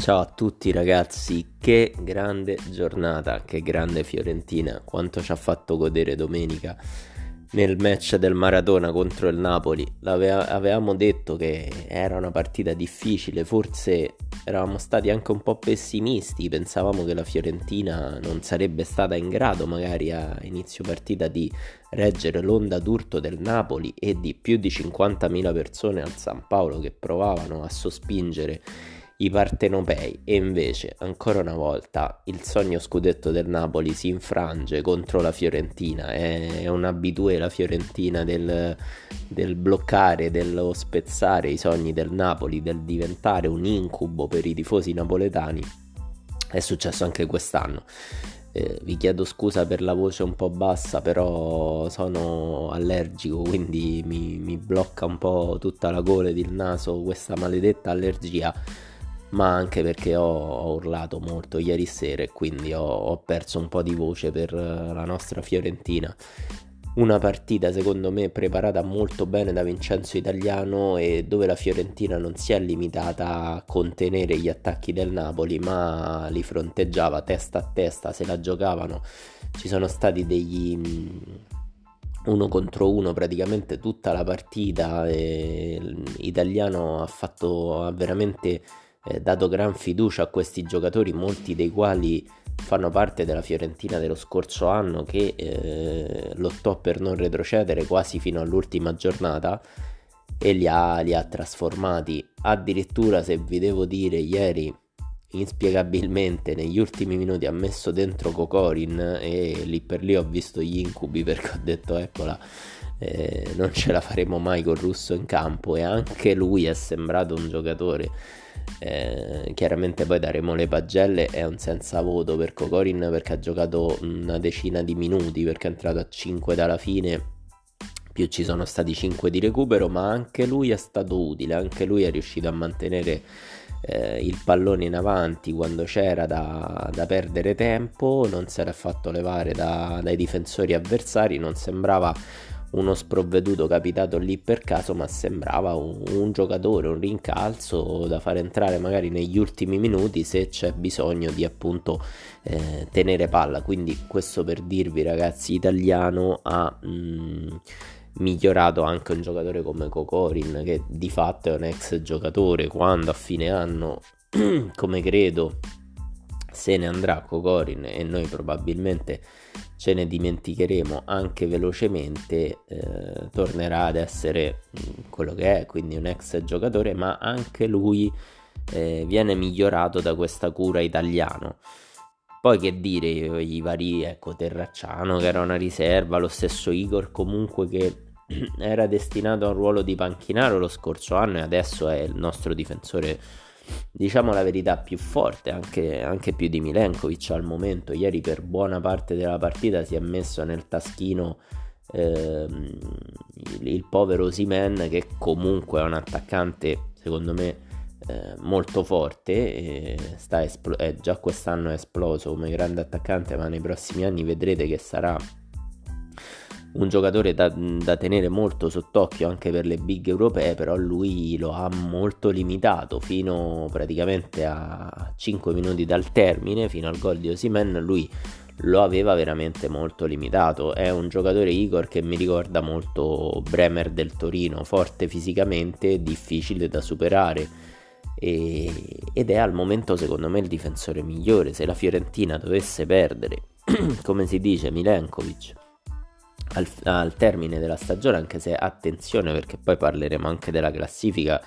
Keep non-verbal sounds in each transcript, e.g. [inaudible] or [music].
Ciao a tutti ragazzi, che grande giornata, che grande Fiorentina, quanto ci ha fatto godere domenica nel match del Maratona contro il Napoli. L'ave- avevamo detto che era una partita difficile, forse eravamo stati anche un po' pessimisti, pensavamo che la Fiorentina non sarebbe stata in grado magari a inizio partita di reggere l'onda d'urto del Napoli e di più di 50.000 persone al San Paolo che provavano a sospingere i partenopei e invece ancora una volta il sogno scudetto del Napoli si infrange contro la Fiorentina, è, un abitué la Fiorentina del, del bloccare, dello spezzare i sogni del Napoli, del diventare un incubo per i tifosi napoletani, è successo anche quest'anno. Eh, vi chiedo scusa per la voce un po' bassa, però sono allergico, quindi mi, mi blocca un po' tutta la gola ed il naso questa maledetta allergia ma anche perché ho, ho, urlato molto ieri sera e quindi ho, ho, perso un po' di voce per eh, la nostra Fiorentina. Una partita secondo me preparata molto bene da Vincenzo Italiano e dove la Fiorentina non si è limitata a contenere gli attacchi del Napoli ma li fronteggiava testa a testa, se la giocavano. Ci sono stati degli mm, uno contro uno praticamente tutta la partita e l'italiano ha fatto ha veramente eh, dato gran fiducia a questi giocatori, molti dei quali fanno parte della Fiorentina dello scorso anno che eh, lottò per non retrocedere quasi fino all'ultima giornata e li ha, li ha trasformati. Addirittura, se vi devo dire, ieri inspiegabilmente negli ultimi minuti ha messo dentro Cocorin e lì per lì ho visto gli incubi perché ho detto eccola eh, non ce la faremo mai con Russo in campo e anche lui è sembrato un giocatore eh, chiaramente poi daremo le pagelle è un senza voto per Cocorin perché ha giocato una decina di minuti perché è entrato a 5 dalla fine. Più ci sono stati 5 di recupero ma anche lui è stato utile anche lui è riuscito a mantenere eh, il pallone in avanti quando c'era da, da, perdere tempo non si era fatto levare da, dai difensori avversari non sembrava uno sprovveduto capitato lì per caso, ma sembrava un, un, giocatore, un rincalzo da far entrare magari negli ultimi minuti se c'è bisogno di appunto eh, tenere palla. Quindi questo per dirvi ragazzi, italiano ha mh, mm, migliorato anche un giocatore come Cocorin che di fatto è un ex giocatore quando a fine anno, [clears throat] come credo, se ne andrà Cocorin e noi probabilmente ce ne dimenticheremo anche velocemente, eh, tornerà ad essere mm, quello che è, quindi un ex giocatore, ma anche lui eh, viene migliorato da questa cura italiano. Poi che dire, i vari, ecco, Terracciano che era una riserva, lo stesso Igor comunque che [clears throat] era destinato a un ruolo di panchinaro lo scorso anno e adesso è il nostro difensore diciamo la verità più forte, anche, anche, più di Milenkovic al momento. Ieri per buona parte della partita si è messo nel taschino ehm, il, il, povero Simen che comunque è un attaccante secondo me eh, molto forte, espl- eh, già quest'anno è esploso come grande attaccante ma nei prossimi anni vedrete che sarà un giocatore da, da, tenere molto sott'occhio anche per le big europee, però lui lo ha molto limitato fino praticamente a 5 minuti dal termine, fino al gol di Osimen, lui lo aveva veramente molto limitato. È un giocatore Igor che mi ricorda molto Bremer del Torino, forte fisicamente, difficile da superare. Ed è al momento secondo me il difensore migliore. Se la Fiorentina dovesse perdere, [clears throat] come si dice, Milenkovic al, al termine della stagione, anche se attenzione perché poi parleremo anche della classifica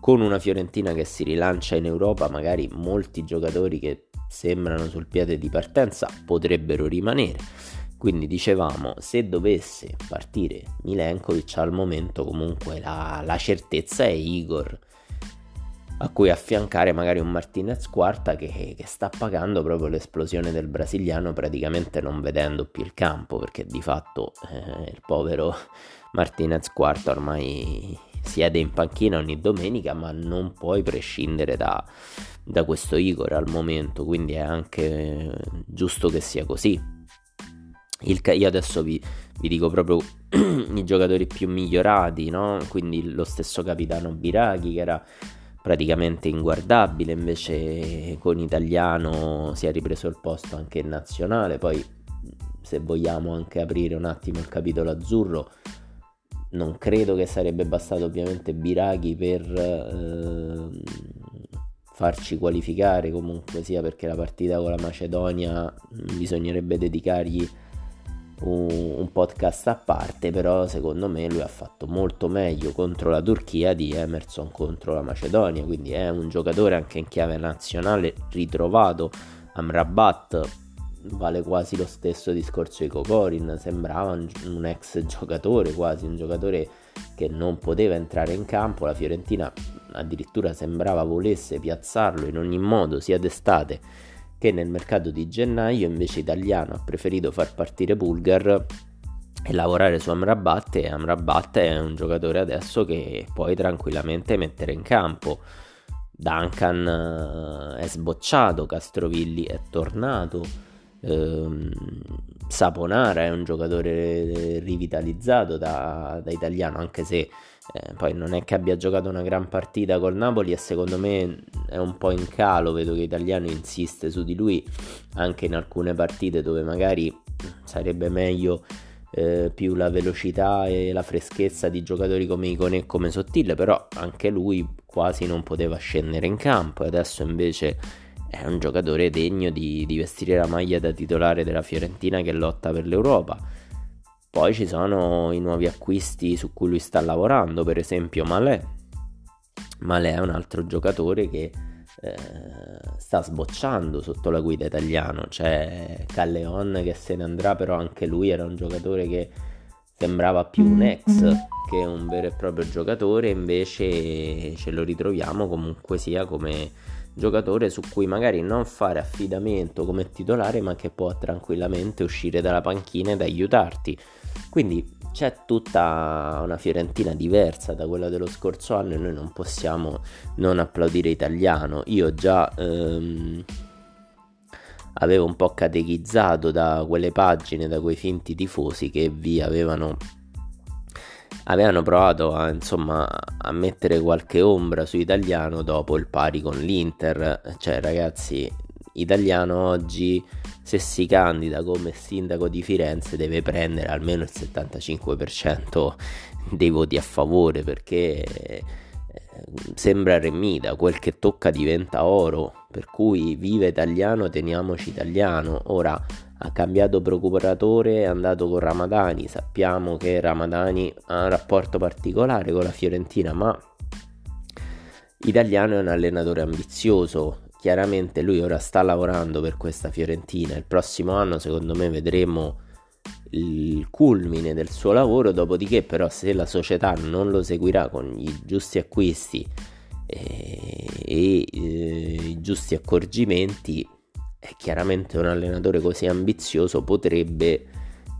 con una Fiorentina che si rilancia in Europa, magari molti giocatori che sembrano sul piede di partenza potrebbero rimanere. Quindi dicevamo, se dovesse partire Milenkovic al momento comunque la, la certezza è Igor a cui affiancare magari un Martinez quarta che, che, sta pagando proprio l'esplosione del brasiliano praticamente non vedendo più il campo perché di fatto eh, il povero [laughs] Martinez quarta ormai siede in panchina ogni domenica ma non puoi prescindere da, da questo Igor al momento quindi è anche giusto che sia così il, io adesso vi, vi dico proprio [clears throat] i giocatori più migliorati no? quindi lo stesso capitano Biraghi che era praticamente inguardabile, invece con Italiano si è ripreso il posto anche in nazionale, poi se vogliamo anche aprire un attimo il capitolo azzurro, non credo che sarebbe bastato ovviamente Biraghi per eh, farci qualificare comunque sia perché la partita con la Macedonia bisognerebbe dedicargli un, un, podcast a parte, però secondo me lui ha fatto molto meglio contro la Turchia di Emerson contro la Macedonia, quindi è un giocatore anche in chiave nazionale ritrovato. Amrabat vale quasi lo stesso discorso di Kokorin, sembrava un, un ex giocatore quasi, un giocatore che non poteva entrare in campo, la Fiorentina addirittura sembrava volesse piazzarlo in ogni modo, sia d'estate che nel mercato di gennaio invece Italiano ha preferito far partire Bulgar e lavorare su Amrabat e Amrabat è un giocatore adesso che puoi tranquillamente mettere in campo. Duncan eh, è sbocciato, Castrovilli è tornato, ehm, Saponara è un giocatore rivitalizzato da, da italiano anche se eh, poi non è che abbia giocato una gran partita col Napoli e secondo me è un po' in calo, vedo che Italiano insiste su di lui anche in alcune partite dove magari sarebbe meglio eh, più la velocità e la freschezza di giocatori come Icone e come Sottile, però anche lui quasi non poteva scendere in campo e adesso invece è un giocatore degno di, di vestire la maglia da titolare della Fiorentina che lotta per l'Europa poi ci sono i nuovi acquisti su cui lui sta lavorando, per esempio Malè. Malè è un altro giocatore che eh, sta sbocciando sotto la guida italiana. C'è Calleon che se ne andrà, però anche lui era un giocatore che sembrava più un ex che un vero e proprio giocatore, invece ce lo ritroviamo comunque sia come giocatore su cui magari non fare affidamento come titolare, ma che può tranquillamente uscire dalla panchina ed aiutarti. Quindi c'è tutta una Fiorentina diversa da quella dello scorso anno e noi non possiamo non applaudire italiano. Io già ehm, avevo un po' catechizzato da quelle pagine, da quei finti tifosi che vi avevano avevano provato a, insomma, a mettere qualche ombra su italiano dopo il pari con l'Inter. Cioè, ragazzi, italiano oggi se si candida come sindaco di Firenze deve prendere almeno il 75% dei voti a favore perché eh, sembra remida, quel che tocca diventa oro, per cui viva italiano, teniamoci italiano. Ora ha cambiato procuratore, è andato con Ramadani, sappiamo che Ramadani ha un rapporto particolare con la Fiorentina, ma Italiano è un allenatore ambizioso, chiaramente lui ora sta lavorando per questa Fiorentina, il prossimo anno secondo me vedremo il culmine del suo lavoro, dopodiché però se la società non lo seguirà con i giusti acquisti e, e eh, i giusti accorgimenti, è chiaramente un allenatore così ambizioso potrebbe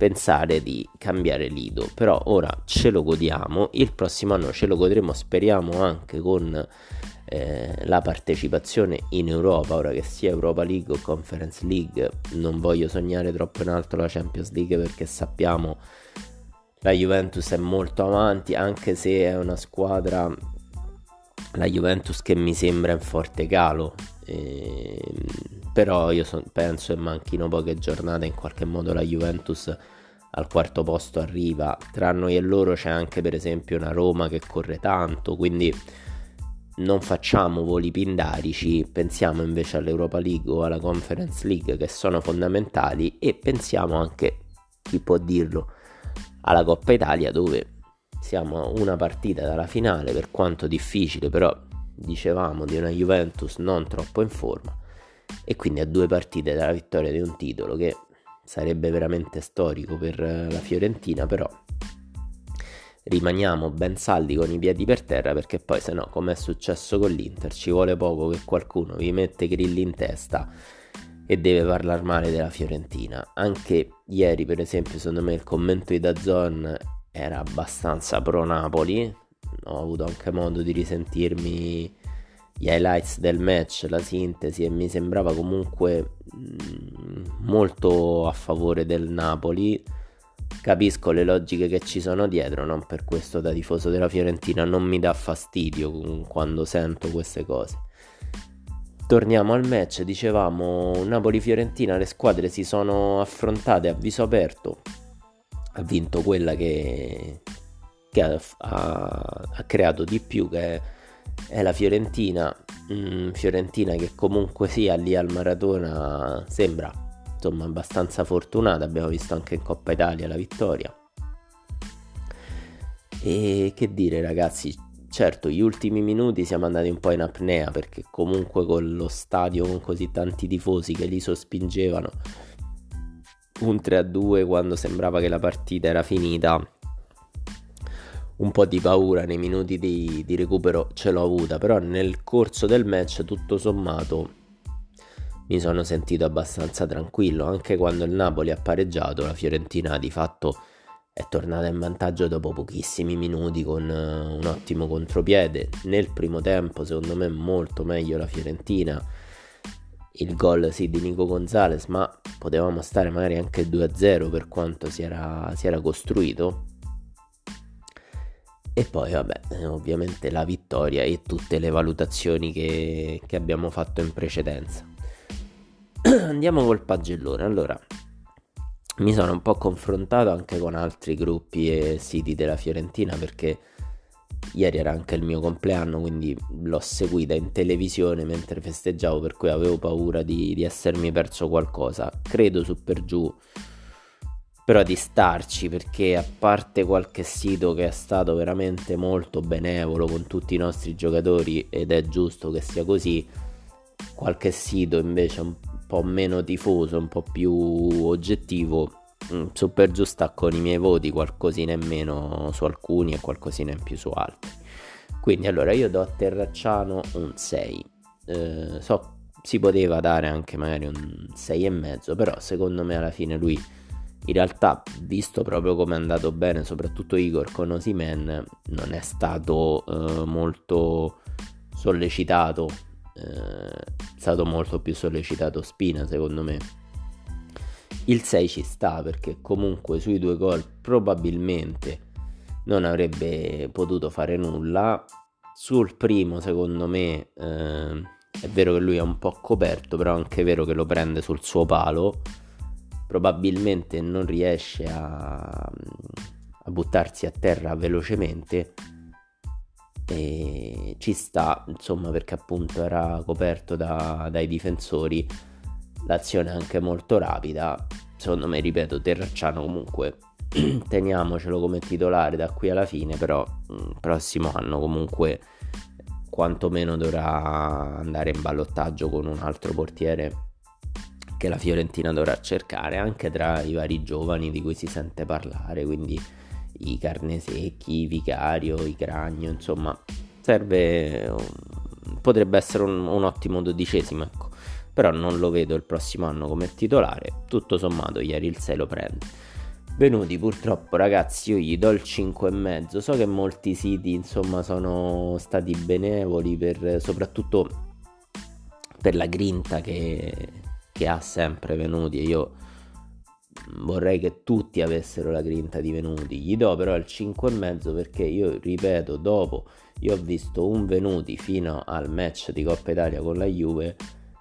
pensare di cambiare lido, però ora ce lo godiamo, il prossimo anno ce lo godremo, speriamo anche con eh, la partecipazione in Europa, ora che sia Europa League o Conference League, non voglio sognare troppo in alto la Champions League perché sappiamo la Juventus è molto avanti, anche se è una squadra, la Juventus che mi sembra in forte calo, eh, però io son, penso che manchino poche giornate, in qualche modo la Juventus al quarto posto arriva, tra noi e loro c'è anche per esempio una Roma che corre tanto, quindi non facciamo voli pindarici, pensiamo invece all'Europa League o alla Conference League che sono fondamentali e pensiamo anche, chi può dirlo, alla Coppa Italia dove siamo a una partita dalla finale, per quanto difficile, però dicevamo di una Juventus non troppo in forma e quindi a due partite dalla vittoria di un titolo che sarebbe veramente storico per la Fiorentina, però rimaniamo ben saldi con i piedi per terra perché poi se no come è successo con l'Inter? Ci vuole poco che qualcuno vi mette grilli in testa e deve parlare male della Fiorentina. Anche ieri per esempio secondo me il commento di Dazon era abbastanza pro Napoli. Ho avuto anche modo di risentirmi gli highlights del match, la sintesi e mi sembrava comunque molto a favore del Napoli capisco le logiche che ci sono dietro, non per questo da tifoso della Fiorentina non mi dà fastidio quando sento queste cose. Torniamo al match, dicevamo Napoli-Fiorentina, le squadre si sono affrontate a viso aperto, ha vinto quella che, che ha, ha, ha, creato di più, che è, è la Fiorentina, mm, Fiorentina che comunque sia lì al Maratona sembra insomma abbastanza fortunata, abbiamo visto anche in Coppa Italia la vittoria. E che dire ragazzi, certo gli ultimi minuti siamo andati un po' in apnea perché comunque con lo stadio con così tanti tifosi che li sospingevano un 3-2 quando sembrava che la partita era finita un po' di paura nei minuti di, di recupero ce l'ho avuta però nel corso del match tutto sommato mi sono sentito abbastanza tranquillo, anche quando il Napoli ha pareggiato, la Fiorentina di fatto è tornata in vantaggio dopo pochissimi minuti con eh, un ottimo contropiede. Nel primo tempo, secondo me, molto meglio la Fiorentina. Il gol sì di Nico Gonzalez, ma potevamo stare magari anche 2-0 per quanto si era, si era costruito. E poi, vabbè, ovviamente la vittoria e tutte le valutazioni che, che abbiamo fatto in precedenza. [clears throat] andiamo col pagellone. Allora, mi sono un po' confrontato anche con altri gruppi e siti della Fiorentina perché ieri era anche il mio compleanno, quindi l'ho seguita in televisione mentre festeggiavo, per cui avevo paura di, di essermi perso qualcosa. Credo su per giù però di starci perché a parte qualche sito che è stato veramente molto benevolo con tutti i nostri giocatori ed è giusto che sia così, qualche sito invece un po' meno tifoso, un po' più oggettivo, mm, su per giù sta con i miei voti, qualcosina in meno su alcuni e qualcosina in più su altri. Quindi allora io do a Terracciano un 6. Eh, so si poteva dare anche magari un 6,5, però secondo me alla fine lui in realtà, visto proprio come è andato bene, soprattutto Igor con Osimen, non è stato eh, molto sollecitato eh, stato molto più sollecitato Spina secondo me. Il 6 ci sta perché comunque sui due gol probabilmente non avrebbe potuto fare nulla. Sul primo secondo me eh, è vero che lui è un po' coperto, però è anche vero che lo prende sul suo palo. Probabilmente non riesce a, a buttarsi a terra velocemente e ci sta insomma perché appunto era coperto da, dai difensori. L'azione è anche molto rapida. Secondo me ripeto Terracciano comunque [clears throat] teniamocelo come titolare da qui alla fine però il prossimo anno comunque quantomeno dovrà andare in ballottaggio con un altro portiere che la Fiorentina dovrà cercare anche tra i vari giovani di cui si sente parlare quindi i Carnesecchi, i Vicario, i Cragno, insomma, serve, potrebbe essere un, un ottimo dodicesimo, ecco. Però non lo vedo il prossimo anno come titolare, tutto sommato ieri il 6 lo prende. Venuti purtroppo ragazzi io gli do il 5,5 so che molti siti insomma sono stati benevoli per, soprattutto per la grinta che, che ha sempre Venuti e io vorrei che tutti avessero la grinta di Venuti. Gli do però il 5,5 perché io ripeto, dopo io ho visto un Venuti fino al match di Coppa Italia con la Juve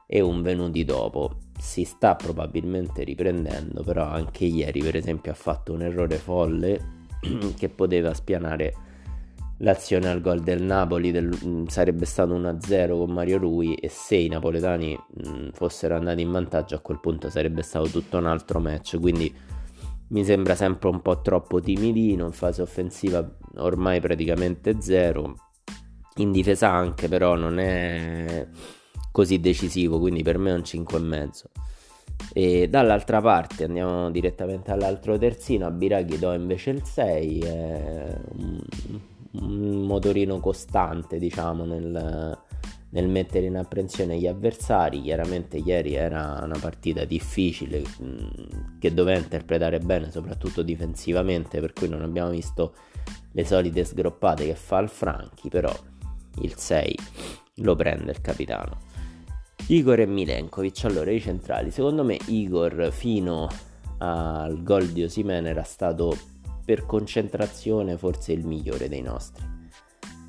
e un Venuti dopo. Si sta probabilmente riprendendo, però anche ieri per esempio ha fatto un errore folle [clears throat] che poteva spianare l'azione al gol del Napoli del, mm, sarebbe stato 1-0 con Mario Rui e se i napoletani mh, mm, fossero andati in vantaggio a quel punto sarebbe stato tutto un altro match. Quindi mi sembra sempre un po' troppo timidino in fase offensiva ormai praticamente zero. In difesa anche però non è così decisivo quindi per me è un 5,5 e dall'altra parte andiamo direttamente all'altro terzino a Biraghi do invece il 6 è un un motorino costante, diciamo, nel, nel mettere in apprensione gli avversari. Chiaramente ieri era una partita difficile mh, mm, che doveva interpretare bene, soprattutto difensivamente, per cui non abbiamo visto le solite sgroppate che fa il Franchi, però il 6 lo prende il capitano. Igor e Milenkovic, allora i centrali, secondo me Igor fino al gol di Osimene era stato per concentrazione forse il migliore dei nostri.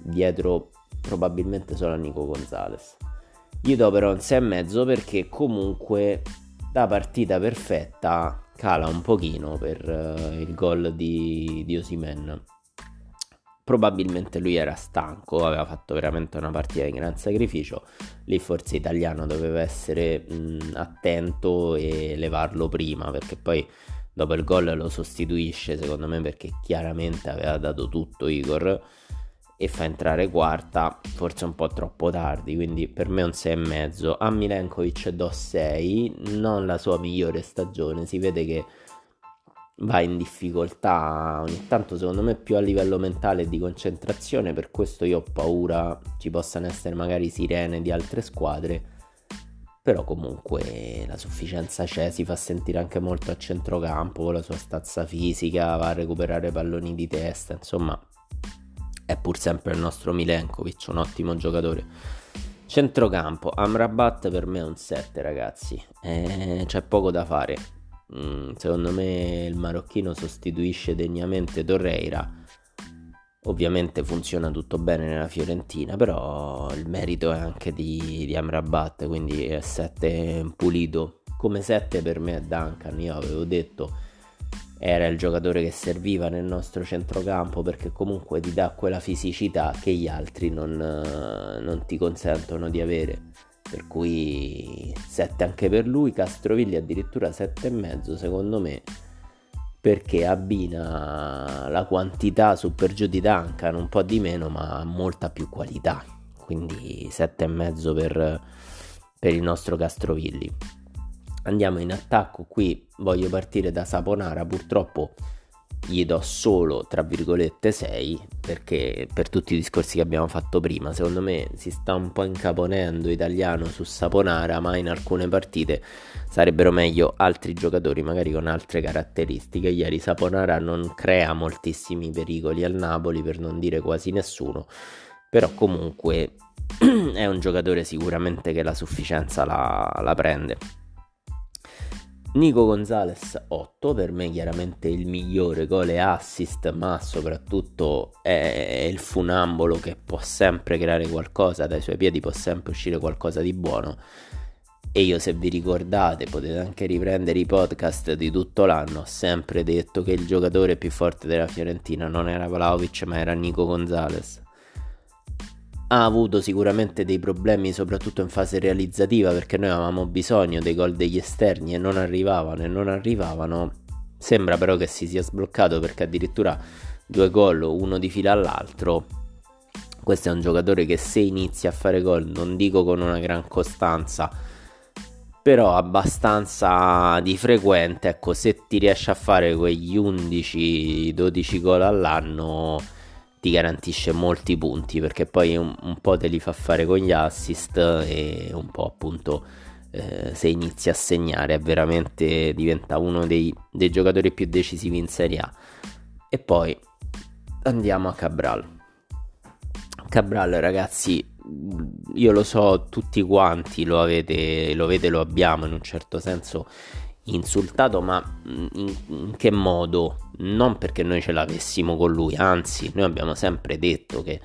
Dietro probabilmente solo a Nico Gonzalez. Io do però un 6,5 perché comunque da partita perfetta cala un pochino per uh, il gol di, di Osimen. Probabilmente lui era stanco, aveva fatto veramente una partita di gran sacrificio. Lì forse italiano doveva essere mh, attento e levarlo prima perché poi dopo il gol lo sostituisce secondo me perché chiaramente aveva dato tutto Igor e fa entrare quarta forse un po' troppo tardi quindi per me un 6,5 a Milenkovic do 6 non la sua migliore stagione si vede che va in difficoltà. Ogni tanto secondo me più a livello mentale e di concentrazione per questo io ho paura ci possano essere magari sirene di altre squadre però comunque la sufficienza c'è, si fa sentire anche molto a centrocampo la sua stazza fisica, va a recuperare palloni di testa, insomma è pur sempre il nostro Milenkovic, un ottimo giocatore. Centrocampo, Amrabat per me è un 7 ragazzi, eh, c'è poco da fare, mm, secondo me il marocchino sostituisce degnamente Torreira Ovviamente funziona tutto bene nella Fiorentina, però il merito è anche di, di Amrabat, quindi è 7 pulito. Come 7 per me è Duncan, io avevo detto era il giocatore che serviva nel nostro centrocampo perché comunque ti dà quella fisicità che gli altri non, non ti consentono di avere. Per cui 7 anche per lui, Castrovilli addirittura 7,5 secondo me perché abbina la quantità su per giù di Duncan un po' di meno ma molta più qualità. Quindi 7,5 per, per il nostro Castrovilli andiamo in attacco qui voglio partire da Saponara purtroppo gli do solo tra virgolette 6 perché per tutti i discorsi che abbiamo fatto prima secondo me si sta un po' incaponendo italiano su Saponara ma in alcune partite sarebbero meglio altri giocatori magari con altre caratteristiche. Ieri Saponara non crea moltissimi pericoli al Napoli per non dire quasi nessuno però comunque [clears throat] è un giocatore sicuramente che la sufficienza la, la prende Nico Gonzalez 8, per me chiaramente il migliore gol e assist, ma soprattutto è il funambolo che può sempre creare qualcosa, dai suoi piedi può sempre uscire qualcosa di buono. E io se vi ricordate potete anche riprendere i podcast di tutto l'anno, ho sempre detto che il giocatore più forte della Fiorentina non era Vlaovic ma era Nico Gonzalez ha avuto sicuramente dei problemi soprattutto in fase realizzativa perché noi avevamo bisogno dei gol degli esterni e non arrivavano e non arrivavano. Sembra però che si sia sbloccato perché addirittura due gol uno di fila all'altro. Questo è un giocatore che se inizia a fare gol non dico con una gran costanza però abbastanza di frequente ecco se ti riesci a fare quegli 11-12 gol all'anno ti garantisce molti punti perché poi un, un, po' te li fa fare con gli assist e un po' appunto eh, se inizi a segnare veramente diventa uno dei, dei, giocatori più decisivi in Serie A e poi andiamo a Cabral Cabral ragazzi io lo so tutti quanti lo avete lo avete lo abbiamo in un certo senso insultato, ma in, in, che modo? Non perché noi ce l'avessimo con lui, anzi, noi abbiamo sempre detto che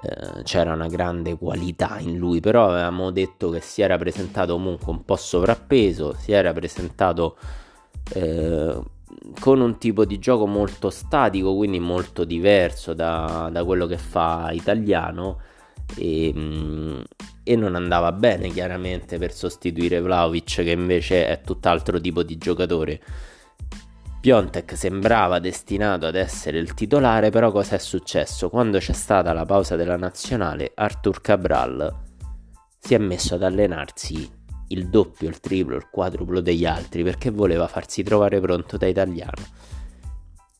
eh, c'era una grande qualità in lui, però avevamo detto che si era presentato comunque un po' sovrappeso, si era presentato eh, con un tipo di gioco molto statico, quindi molto diverso da, da quello che fa italiano. E, e non andava bene chiaramente per sostituire Vlaovic che invece è tutt'altro tipo di giocatore. Piontek sembrava destinato ad essere il titolare, però cosa è successo? Quando c'è stata la pausa della nazionale, Artur Cabral si è messo ad allenarsi il doppio, il triplo, il quadruplo degli altri perché voleva farsi trovare pronto da italiano.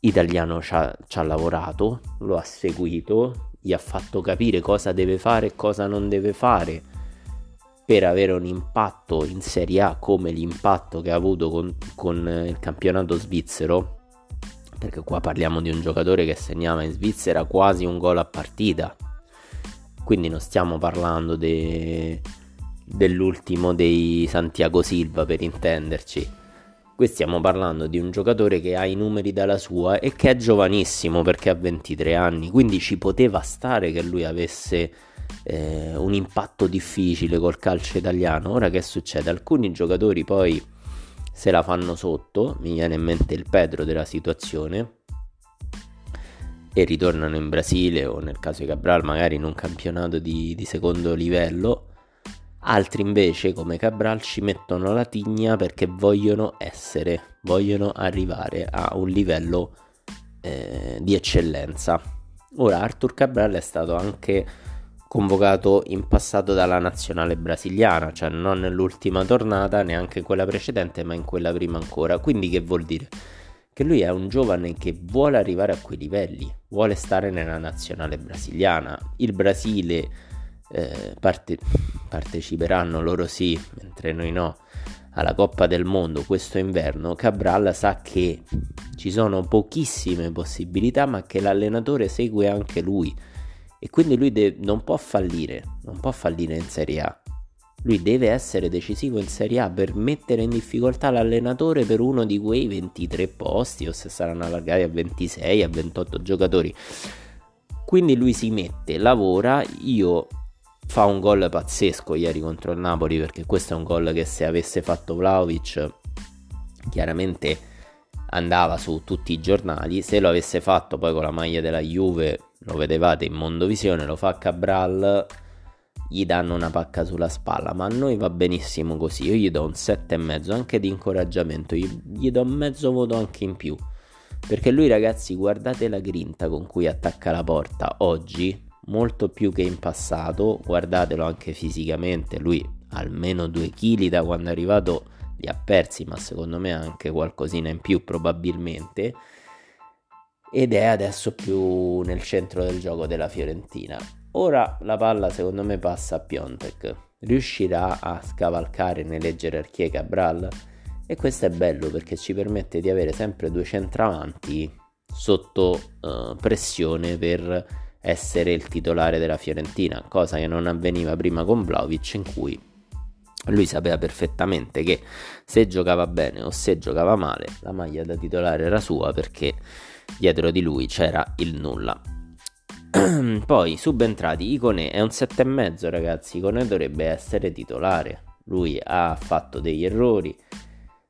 Italiano ci ha, ci ha lavorato, lo ha seguito, gli ha fatto capire cosa deve fare e cosa non deve fare per avere un impatto in Serie A come l'impatto che ha avuto con, con il campionato svizzero perché qua parliamo di un giocatore che segnava in Svizzera quasi un gol a partita. Quindi non stiamo parlando de... dell'ultimo dei Santiago Silva per intenderci. Qui stiamo parlando di un giocatore che ha i numeri dalla sua e che è giovanissimo perché ha 23 anni, quindi ci poteva stare che lui avesse eh, un impatto difficile col calcio italiano. Ora che succede? Alcuni giocatori poi se la fanno sotto, mi viene in mente il Pedro della situazione, e ritornano in Brasile o nel caso di Cabral magari in un campionato di, di secondo livello Altri invece, come Cabral, ci mettono la tigna perché vogliono essere, vogliono arrivare a un livello eh, di eccellenza. Ora, Arthur Cabral è stato anche convocato in passato dalla nazionale brasiliana, cioè non nell'ultima tornata, neanche quella precedente, ma in quella prima ancora. Quindi che vuol dire? Che lui è un giovane che vuole arrivare a quei livelli, vuole stare nella nazionale brasiliana. Il Brasile eh, parte- parteciperanno loro sì, mentre noi no, alla Coppa del Mondo questo inverno, Cabral sa che ci sono pochissime possibilità, ma che l'allenatore segue anche lui e quindi lui de- non può fallire, non può fallire in Serie A. Lui deve essere decisivo in Serie A per mettere in difficoltà l'allenatore per uno di quei 23 posti o se saranno allargati a 26, a 28 giocatori. Quindi lui si mette, lavora, io fa un gol pazzesco ieri contro il Napoli perché questo è un gol che se avesse fatto Vlaovic chiaramente andava su tutti i giornali se lo avesse fatto poi con la maglia della Juve lo vedevate in Mondovisione lo fa Cabral gli danno una pacca sulla spalla ma a noi va benissimo così. Io gli do un 7,5 anche di incoraggiamento. Gli, gli do mezzo voto anche in più. Perché lui ragazzi guardate la grinta con cui attacca la porta oggi molto più che in passato, guardatelo anche fisicamente, lui almeno 2 kg da quando è arrivato li ha persi, ma secondo me anche qualcosina in più probabilmente, ed è adesso più nel centro del gioco della Fiorentina. Ora la palla secondo me passa a Piontek, riuscirà a scavalcare nelle gerarchie Cabral e questo è bello perché ci permette di avere sempre due centravanti sotto uh, pressione per essere il titolare della Fiorentina, cosa che non avveniva prima con Vlaovic in cui lui sapeva perfettamente che se giocava bene o se giocava male la maglia da titolare era sua perché dietro di lui c'era il nulla. [clears throat] Poi subentrati Icone è un 7,5 ragazzi, Icone dovrebbe essere titolare, lui ha fatto degli errori,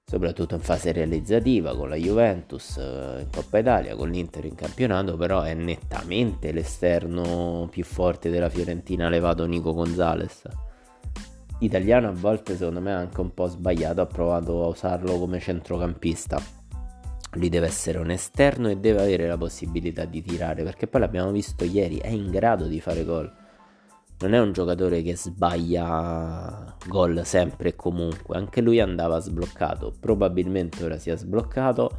soprattutto in fase realizzativa con la Juventus eh, in Coppa Italia, con l'Inter in campionato, però è nettamente l'esterno più forte della Fiorentina levato Nico Gonzalez. Italiano a volte secondo me è anche un po' sbagliato, ha provato a usarlo come centrocampista. Lui deve essere un esterno e deve avere la possibilità di tirare, perché poi l'abbiamo visto ieri, è in grado di fare gol. Non è un giocatore che sbaglia gol sempre e comunque, anche lui andava sbloccato, probabilmente ora si è sbloccato,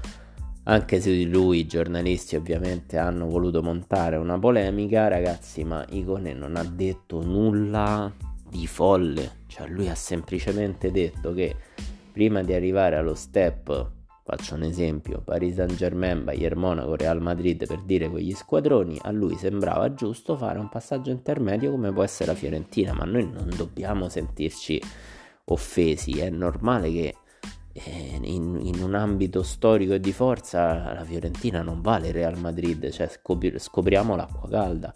anche se di lui i giornalisti ovviamente hanno voluto montare una polemica, ragazzi, ma Icone non ha detto nulla di folle, cioè lui ha semplicemente detto che prima di arrivare allo step Faccio un esempio, Paris Saint Germain, Bayern Monaco, Real Madrid per dire quegli squadroni, a lui sembrava giusto fare un passaggio intermedio come può essere la Fiorentina, ma noi non dobbiamo sentirci offesi, è normale che eh, in, in, un ambito storico e di forza la Fiorentina non vale Real Madrid, cioè scopri- scopriamo l'acqua calda.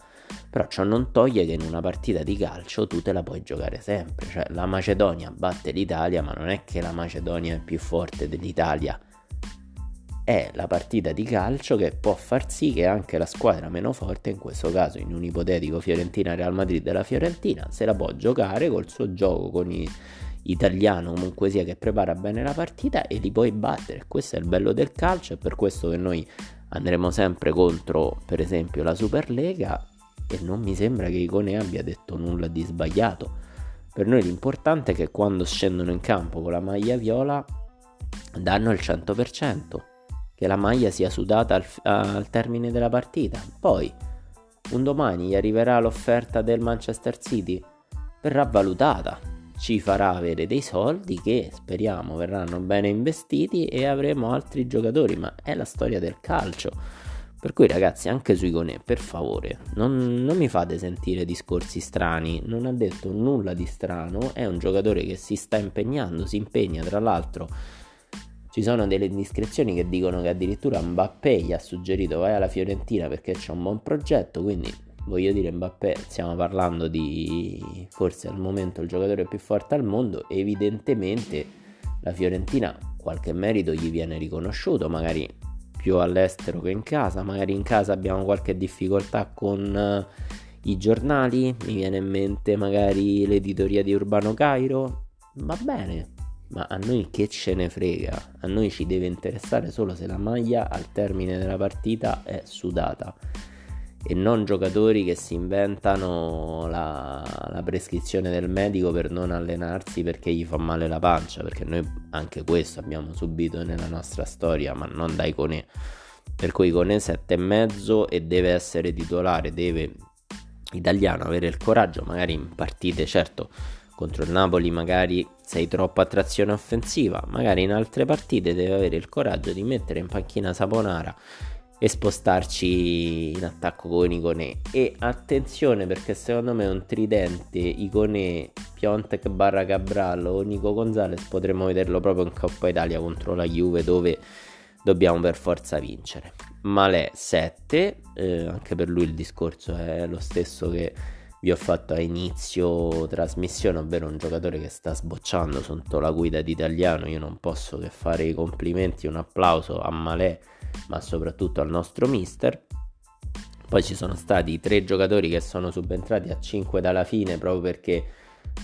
Però ciò non toglie che in una partita di calcio tu te la puoi giocare sempre. Cioè la Macedonia batte l'Italia, ma non è che la Macedonia è più forte dell'Italia è la partita di calcio che può far sì che anche la squadra meno forte, in questo caso in un ipotetico Fiorentina-Real Madrid della Fiorentina, se la può giocare col suo gioco con i italiano comunque sia che prepara bene la partita e li puoi battere. Questo è il bello del calcio, è per questo che noi andremo sempre contro, per esempio, la Superlega e non mi sembra che Icone abbia detto nulla di sbagliato. Per noi l'importante è che quando scendono in campo con la maglia viola danno il 100% che la maglia sia sudata al, al termine della partita. Poi, un domani gli arriverà l'offerta del Manchester City, verrà valutata, ci farà avere dei soldi che speriamo verranno bene investiti e avremo altri giocatori, ma è la storia del calcio. Per cui ragazzi, anche su Iconè, per favore, non, non, mi fate sentire discorsi strani, non ha detto nulla di strano, è un giocatore che si sta impegnando, si impegna tra l'altro Ci sono delle indiscrezioni che dicono che addirittura Mbappé gli ha suggerito vai alla Fiorentina perché c'è un buon progetto, quindi voglio dire Mbappé stiamo parlando di forse al momento il giocatore più forte al mondo, evidentemente la Fiorentina qualche merito gli viene riconosciuto, magari più all'estero che in casa, magari in casa abbiamo qualche difficoltà con uh, i giornali, mi viene in mente magari l'editoria di Urbano Cairo, va bene, ma a noi che ce ne frega? A noi ci deve interessare solo se la maglia al termine della partita è sudata e non giocatori che si inventano la, la, prescrizione del medico per non allenarsi perché gli fa male la pancia, perché noi anche questo abbiamo subito nella nostra storia, ma non da Iconè. Per cui Iconè 7,5 e deve essere titolare, deve italiano avere il coraggio, magari in partite, certo, contro il Napoli magari sei troppo a trazione offensiva, magari in altre partite deve avere il coraggio di mettere in panchina Saponara e spostarci in attacco con Iconè. E attenzione perché secondo me un tridente Iconè, Piontek barra Cabral o Nico Gonzalez potremmo vederlo proprio in Coppa Italia contro la Juve dove dobbiamo per forza vincere. Malè 7, eh, anche per lui il discorso è lo stesso che vi ho fatto a inizio trasmissione, ovvero un giocatore che sta sbocciando sotto la guida di italiano. Io non posso che fare i complimenti, un applauso a Malè, ma soprattutto al nostro mister. Poi ci sono stati tre giocatori che sono subentrati a 5 dalla fine proprio perché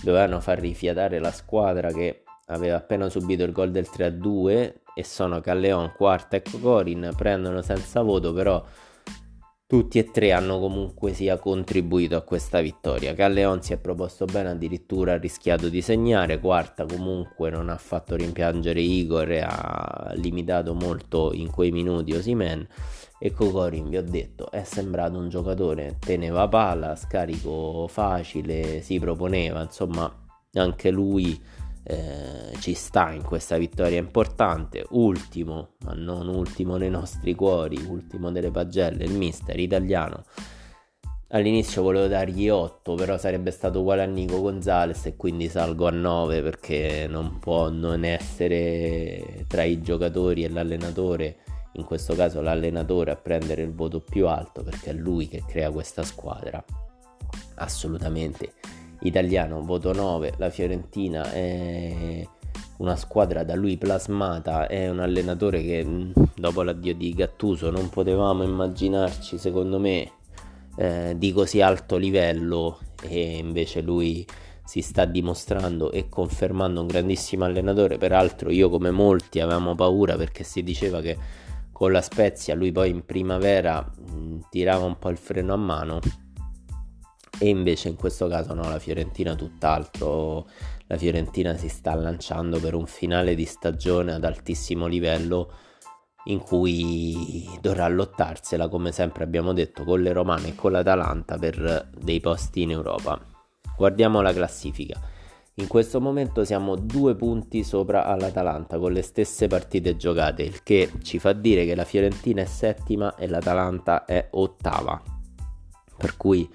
dovevano far rifiatare la squadra che aveva appena subito il gol del 3-2 e sono Calleon, Quarta e Cocorin, prendono senza voto, però tutti e tre hanno comunque sia contribuito a questa vittoria. Calleon si è proposto bene, addirittura ha rischiato di segnare, Quarta comunque non ha fatto rimpiangere Igor e ha limitato molto in quei minuti Osimen e Cocorin vi ho detto è sembrato un giocatore teneva palla, scarico facile, si proponeva, insomma anche lui eh, ci sta in questa vittoria importante. Ultimo, ma non ultimo nei nostri cuori, ultimo delle pagelle, il mister italiano. All'inizio volevo dargli 8, però sarebbe stato uguale a Nico Gonzalez e quindi salgo a 9 perché non può non essere tra i giocatori e l'allenatore, in questo caso l'allenatore a prendere il voto più alto perché è lui che crea questa squadra. Assolutamente italiano, voto 9, la Fiorentina è una squadra da lui plasmata, è un allenatore che mm, dopo l'addio di Gattuso non potevamo immaginarci, secondo me, eh, di così alto livello e invece lui si sta dimostrando e confermando un grandissimo allenatore. Peraltro io come molti avevamo paura perché si diceva che con la Spezia lui poi in primavera mh, mm, tirava un po' il freno a mano e invece in questo caso no, la Fiorentina tutt'altro, la Fiorentina si sta lanciando per un finale di stagione ad altissimo livello in cui dovrà lottarsela come sempre abbiamo detto con le romane e con l'Atalanta per dei posti in Europa. Guardiamo la classifica. In questo momento siamo due punti sopra all'Atalanta con le stesse partite giocate, il che ci fa dire che la Fiorentina è settima e l'Atalanta è ottava. Per cui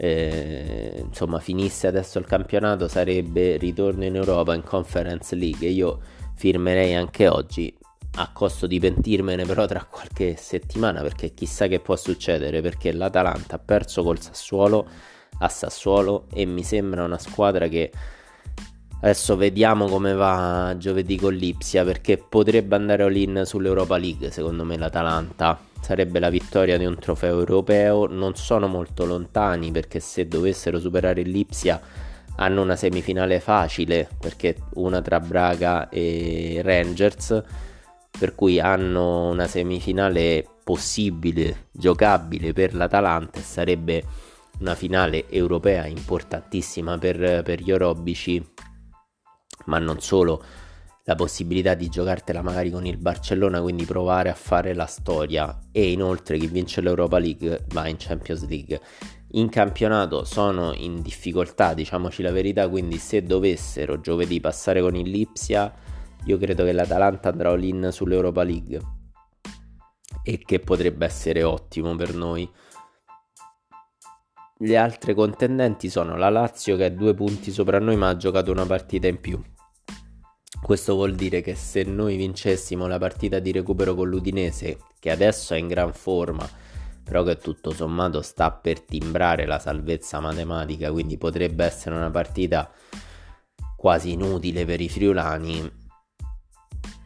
eh, insomma finisse adesso il campionato sarebbe ritorno in Europa in Conference League e io firmerei anche oggi a costo di pentirmene però tra qualche settimana perché chissà che può succedere perché l'Atalanta ha perso col Sassuolo a Sassuolo e mi sembra una squadra che adesso vediamo come va giovedì con l'Ipsia perché potrebbe andare all-in sull'Europa League secondo me l'Atalanta sarebbe la vittoria di un trofeo europeo. Non sono molto lontani perché se dovessero superare l'Ipsia hanno una semifinale facile perché una tra Braga e Rangers, per cui hanno una semifinale possibile, giocabile per l'Atalanta e sarebbe una finale europea importantissima per, per gli orobici, ma non solo la possibilità di giocartela magari con il Barcellona, quindi provare a fare la storia e inoltre chi vince l'Europa League va in Champions League. In campionato sono in difficoltà, diciamoci la verità, quindi se dovessero giovedì passare con il Lipsia, io credo che l'Atalanta andrà all-in sull'Europa League e che potrebbe essere ottimo per noi. Le altre contendenti sono la Lazio che è due punti sopra noi ma ha giocato una partita in più Questo vuol dire che se noi vincessimo la partita di recupero con l'Udinese, che adesso è in gran forma, però che tutto sommato sta per timbrare la salvezza matematica, quindi potrebbe essere una partita quasi inutile per i friulani.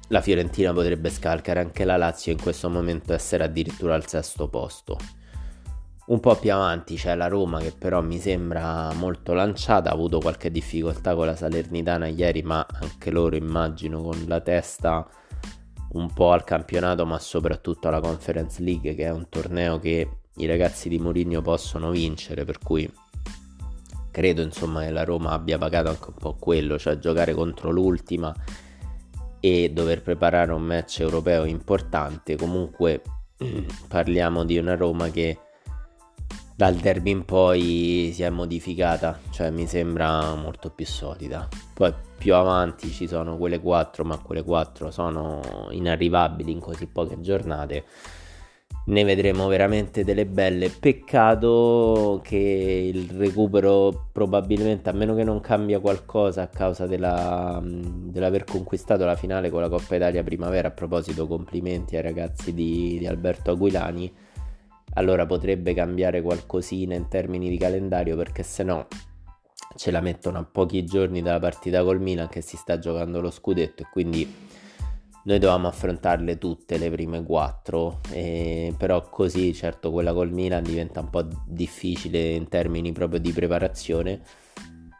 La Fiorentina potrebbe scalcare anche la Lazio in questo momento essere addirittura al sesto posto. Un po' più avanti c'è la Roma che però mi sembra molto lanciata, ha avuto qualche difficoltà con la Salernitana ieri, ma anche loro immagino con la testa un po' al campionato, ma soprattutto alla Conference League, che è un torneo che i ragazzi di Mourinho possono vincere, per cui credo insomma che la Roma abbia pagato anche un po' quello, cioè giocare contro l'ultima e dover preparare un match europeo importante. Comunque [clears throat] parliamo di una Roma che dal derby in poi si è modificata, cioè mi sembra molto più solida. Poi più avanti ci sono quelle 4, ma quelle 4 sono inarrivabili in così poche giornate. Ne vedremo veramente delle belle. Peccato che il recupero probabilmente, a meno che non cambia qualcosa a causa della, dell'aver conquistato la finale con la Coppa Italia Primavera. A proposito, complimenti ai ragazzi di, di Alberto Aguilani allora potrebbe cambiare qualcosina in termini di calendario perché se no ce la mettono a pochi giorni dalla partita col Milan che si sta giocando lo scudetto e quindi noi dovevamo affrontarle tutte le prime quattro. Eh, però così certo quella col Milan diventa un po' difficile in termini proprio di preparazione.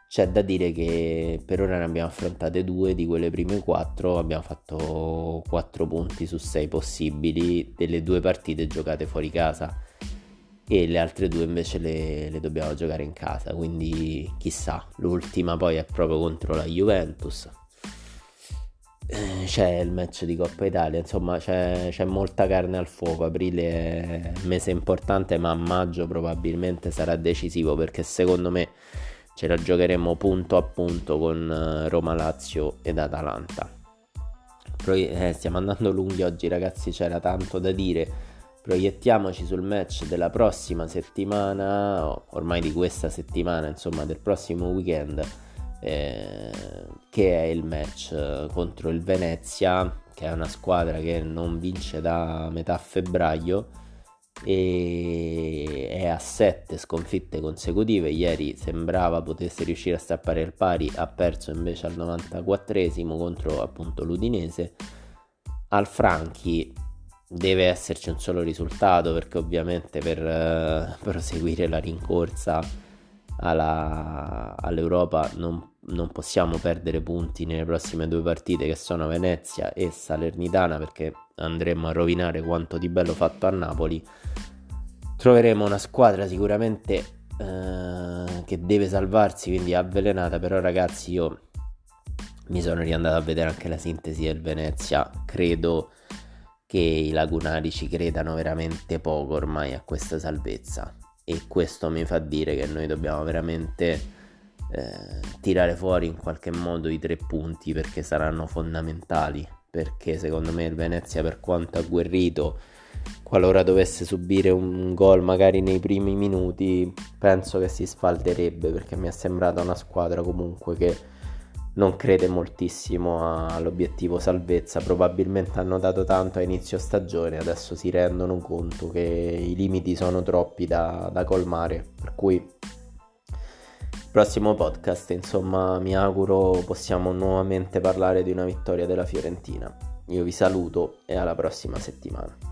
C'è da dire che per ora ne abbiamo affrontate due di quelle prime quattro, abbiamo fatto 4 punti su 6 possibili delle due partite giocate fuori casa e le altre due invece le, le, dobbiamo giocare in casa, quindi chissà, l'ultima poi è proprio contro la Juventus. Eh, c'è il match di Coppa Italia, insomma c'è, c'è molta carne al fuoco, aprile è un mese importante ma a maggio probabilmente sarà decisivo perché secondo me ce la giocheremo punto a punto con eh, Roma, Lazio ed Atalanta. Pro- eh, stiamo andando lunghi oggi ragazzi, c'era tanto da dire. Proiettiamoci sul match della prossima settimana, ormai di questa settimana, insomma del prossimo weekend, eh, che è il match contro il Venezia, che è una squadra che non vince da metà febbraio e è a 7 sconfitte consecutive. Ieri sembrava potesse riuscire a strappare il pari, ha perso invece al 94esimo contro appunto l'Udinese. Al Franchi deve esserci un solo risultato perché ovviamente per uh, proseguire la rincorsa alla, all'Europa non, non, possiamo perdere punti nelle prossime due partite che sono Venezia e Salernitana perché andremo a rovinare quanto di bello fatto a Napoli. Troveremo una squadra sicuramente eh, che deve salvarsi quindi avvelenata però ragazzi io mi sono riandato a vedere anche la sintesi del Venezia credo che i lagunari ci credano veramente poco ormai a questa salvezza. E questo mi fa dire che noi dobbiamo veramente eh, tirare fuori in qualche modo i tre punti perché saranno fondamentali. Perché secondo me il Venezia per quanto agguerrito qualora dovesse subire un gol magari nei primi minuti penso che si sfalderebbe perché mi è sembrata una squadra comunque che non crede moltissimo all'obiettivo salvezza, probabilmente hanno dato tanto a inizio stagione, adesso si rendono conto che i limiti sono troppi da, da colmare, per cui prossimo podcast insomma mi auguro possiamo nuovamente parlare di una vittoria della Fiorentina. Io vi saluto e alla prossima settimana.